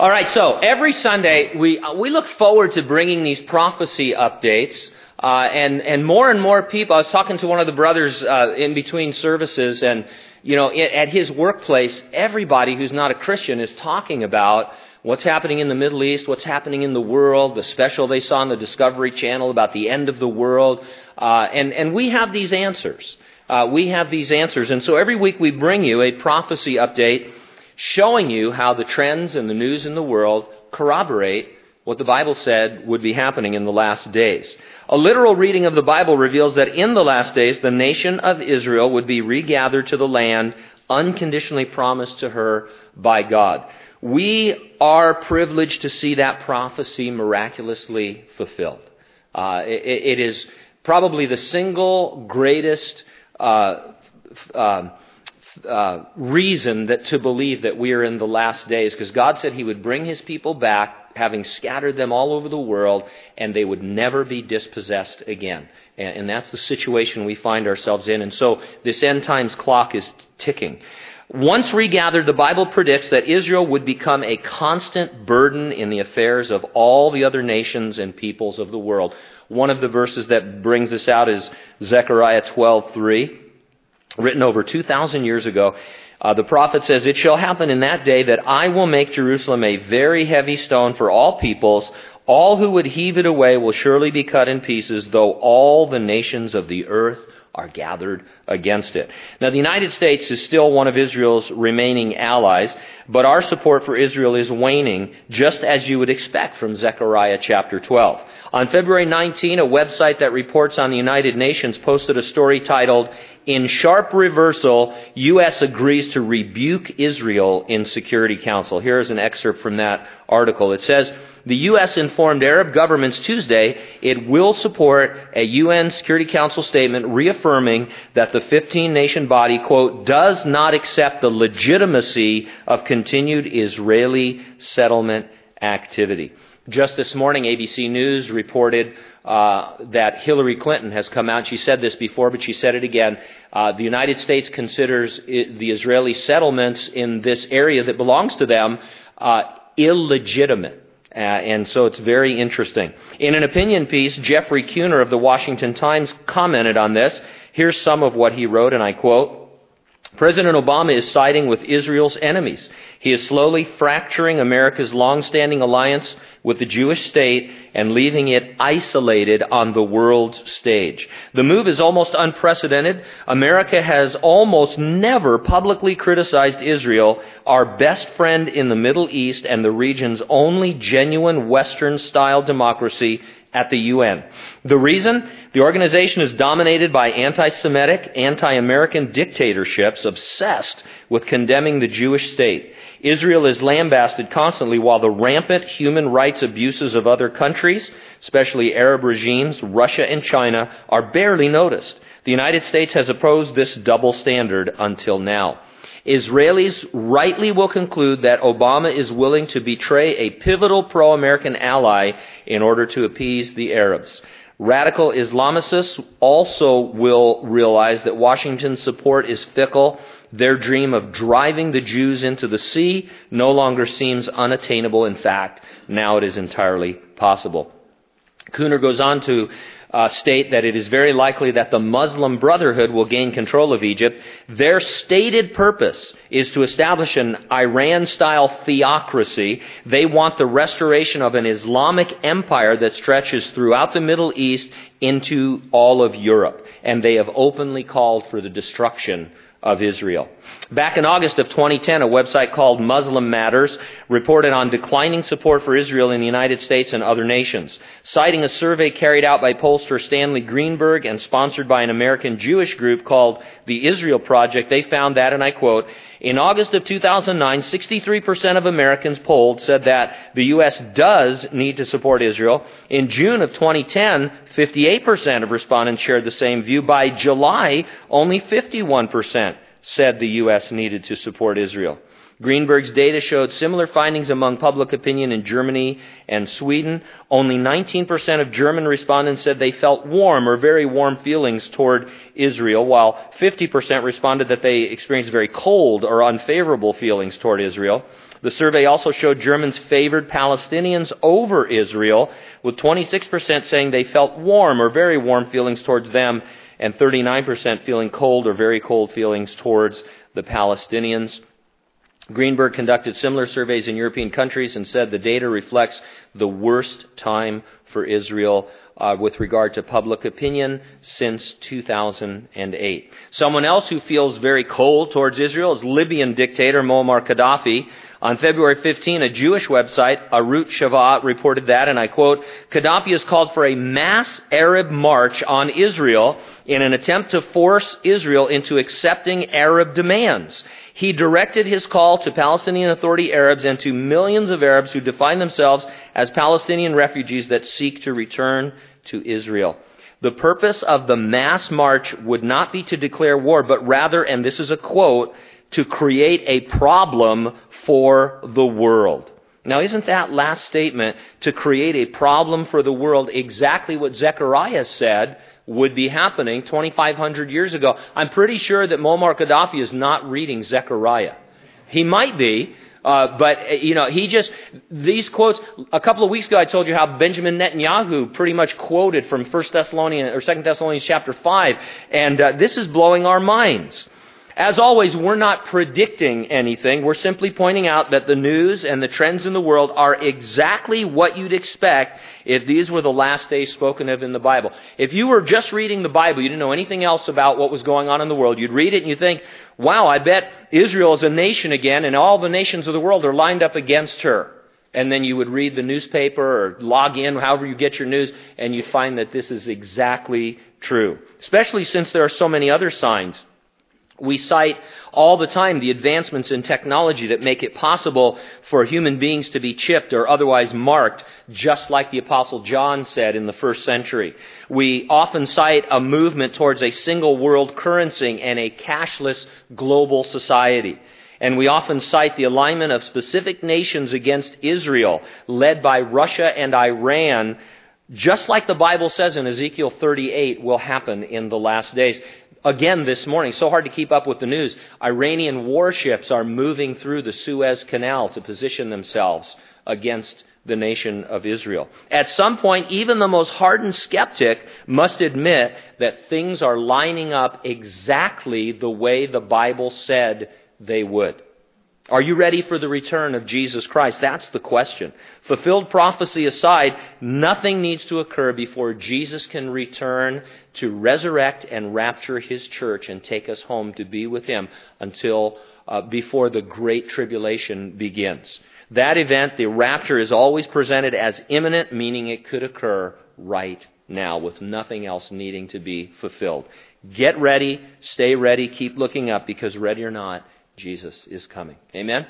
All right, so every Sunday we uh, we look forward to bringing these prophecy updates, uh, and and more and more people. I was talking to one of the brothers uh, in between services, and you know, at his workplace, everybody who's not a Christian is talking about what's happening in the Middle East, what's happening in the world, the special they saw on the Discovery Channel about the end of the world, uh, and and we have these answers. Uh, we have these answers, and so every week we bring you a prophecy update showing you how the trends and the news in the world corroborate what the Bible said would be happening in the last days. A literal reading of the Bible reveals that in the last days, the nation of Israel would be regathered to the land unconditionally promised to her by God. We are privileged to see that prophecy miraculously fulfilled. Uh, it, it is probably the single greatest uh, uh, uh, reason that to believe that we are in the last days because God said He would bring His people back, having scattered them all over the world, and they would never be dispossessed again. And, and that's the situation we find ourselves in. And so this end times clock is ticking. Once regathered, the Bible predicts that Israel would become a constant burden in the affairs of all the other nations and peoples of the world. One of the verses that brings this out is Zechariah 12:3 written over 2,000 years ago. Uh, the prophet says, It shall happen in that day that I will make Jerusalem a very heavy stone for all peoples. All who would heave it away will surely be cut in pieces, though all the nations of the earth are gathered against it. Now, the United States is still one of Israel's remaining allies, but our support for Israel is waning, just as you would expect from Zechariah chapter 12. On February 19, a website that reports on the United Nations posted a story titled, in sharp reversal, U.S. agrees to rebuke Israel in Security Council. Here is an excerpt from that article. It says, the U.S. informed Arab governments Tuesday it will support a UN Security Council statement reaffirming that the 15 nation body, quote, does not accept the legitimacy of continued Israeli settlement activity. Just this morning, ABC News reported uh, that Hillary Clinton has come out. She said this before, but she said it again. Uh, the United States considers the Israeli settlements in this area that belongs to them uh, illegitimate. Uh, and so it's very interesting. In an opinion piece, Jeffrey Kuhner of the Washington Times commented on this. Here's some of what he wrote, and I quote President Obama is siding with Israel's enemies. He is slowly fracturing America's long-standing alliance with the Jewish state and leaving it isolated on the world stage. The move is almost unprecedented. America has almost never publicly criticized Israel, our best friend in the Middle East and the region's only genuine Western style democracy at the UN. The reason? The organization is dominated by anti-Semitic, anti-American dictatorships obsessed with condemning the Jewish state. Israel is lambasted constantly while the rampant human rights abuses of other countries, especially Arab regimes, Russia and China, are barely noticed. The United States has opposed this double standard until now. Israelis rightly will conclude that Obama is willing to betray a pivotal pro American ally in order to appease the Arabs. Radical Islamicists also will realize that Washington's support is fickle. Their dream of driving the Jews into the sea no longer seems unattainable. In fact, now it is entirely possible. Kuhner goes on to uh, state that it is very likely that the Muslim Brotherhood will gain control of Egypt. Their stated purpose is to establish an Iran style theocracy. They want the restoration of an Islamic empire that stretches throughout the Middle East into all of Europe. And they have openly called for the destruction of Israel. Back in August of 2010, a website called Muslim Matters reported on declining support for Israel in the United States and other nations. Citing a survey carried out by pollster Stanley Greenberg and sponsored by an American Jewish group called the Israel Project, they found that, and I quote, in August of 2009, 63% of Americans polled said that the U.S. does need to support Israel. In June of 2010, 58% of respondents shared the same view. By July, only 51% said the U.S. needed to support Israel. Greenberg's data showed similar findings among public opinion in Germany and Sweden. Only 19% of German respondents said they felt warm or very warm feelings toward Israel, while 50% responded that they experienced very cold or unfavorable feelings toward Israel. The survey also showed Germans favored Palestinians over Israel, with 26% saying they felt warm or very warm feelings towards them, and 39% feeling cold or very cold feelings towards the Palestinians. Greenberg conducted similar surveys in European countries and said the data reflects the worst time for Israel uh, with regard to public opinion since 2008. Someone else who feels very cold towards Israel is Libyan dictator Muammar Gaddafi. On February 15, a Jewish website, Arutz Sheva, reported that, and I quote, Gaddafi has called for a mass Arab march on Israel in an attempt to force Israel into accepting Arab demands. He directed his call to Palestinian Authority Arabs and to millions of Arabs who define themselves as Palestinian refugees that seek to return to Israel. The purpose of the mass march would not be to declare war, but rather, and this is a quote, to create a problem for the world. Now, isn't that last statement, to create a problem for the world, exactly what Zechariah said would be happening 2,500 years ago? I'm pretty sure that Muammar Gaddafi is not reading Zechariah. He might be, uh, but uh, you know, he just these quotes. A couple of weeks ago, I told you how Benjamin Netanyahu pretty much quoted from First Thessalonians or Second Thessalonians chapter five, and uh, this is blowing our minds. As always, we're not predicting anything. We're simply pointing out that the news and the trends in the world are exactly what you'd expect if these were the last days spoken of in the Bible. If you were just reading the Bible, you didn't know anything else about what was going on in the world, you'd read it and you think, wow, I bet Israel is a nation again and all the nations of the world are lined up against her. And then you would read the newspaper or log in, however you get your news, and you'd find that this is exactly true. Especially since there are so many other signs we cite all the time the advancements in technology that make it possible for human beings to be chipped or otherwise marked, just like the Apostle John said in the first century. We often cite a movement towards a single world currency and a cashless global society. And we often cite the alignment of specific nations against Israel, led by Russia and Iran, just like the Bible says in Ezekiel 38 will happen in the last days again this morning. So hard to keep up with the news. Iranian warships are moving through the Suez Canal to position themselves against the nation of Israel. At some point, even the most hardened skeptic must admit that things are lining up exactly the way the Bible said they would. Are you ready for the return of Jesus Christ? That's the question. Fulfilled prophecy aside, nothing needs to occur before Jesus can return to resurrect and rapture his church and take us home to be with him until uh, before the great tribulation begins. That event, the rapture, is always presented as imminent, meaning it could occur right now with nothing else needing to be fulfilled. Get ready, stay ready, keep looking up because ready or not, Jesus is coming. Amen?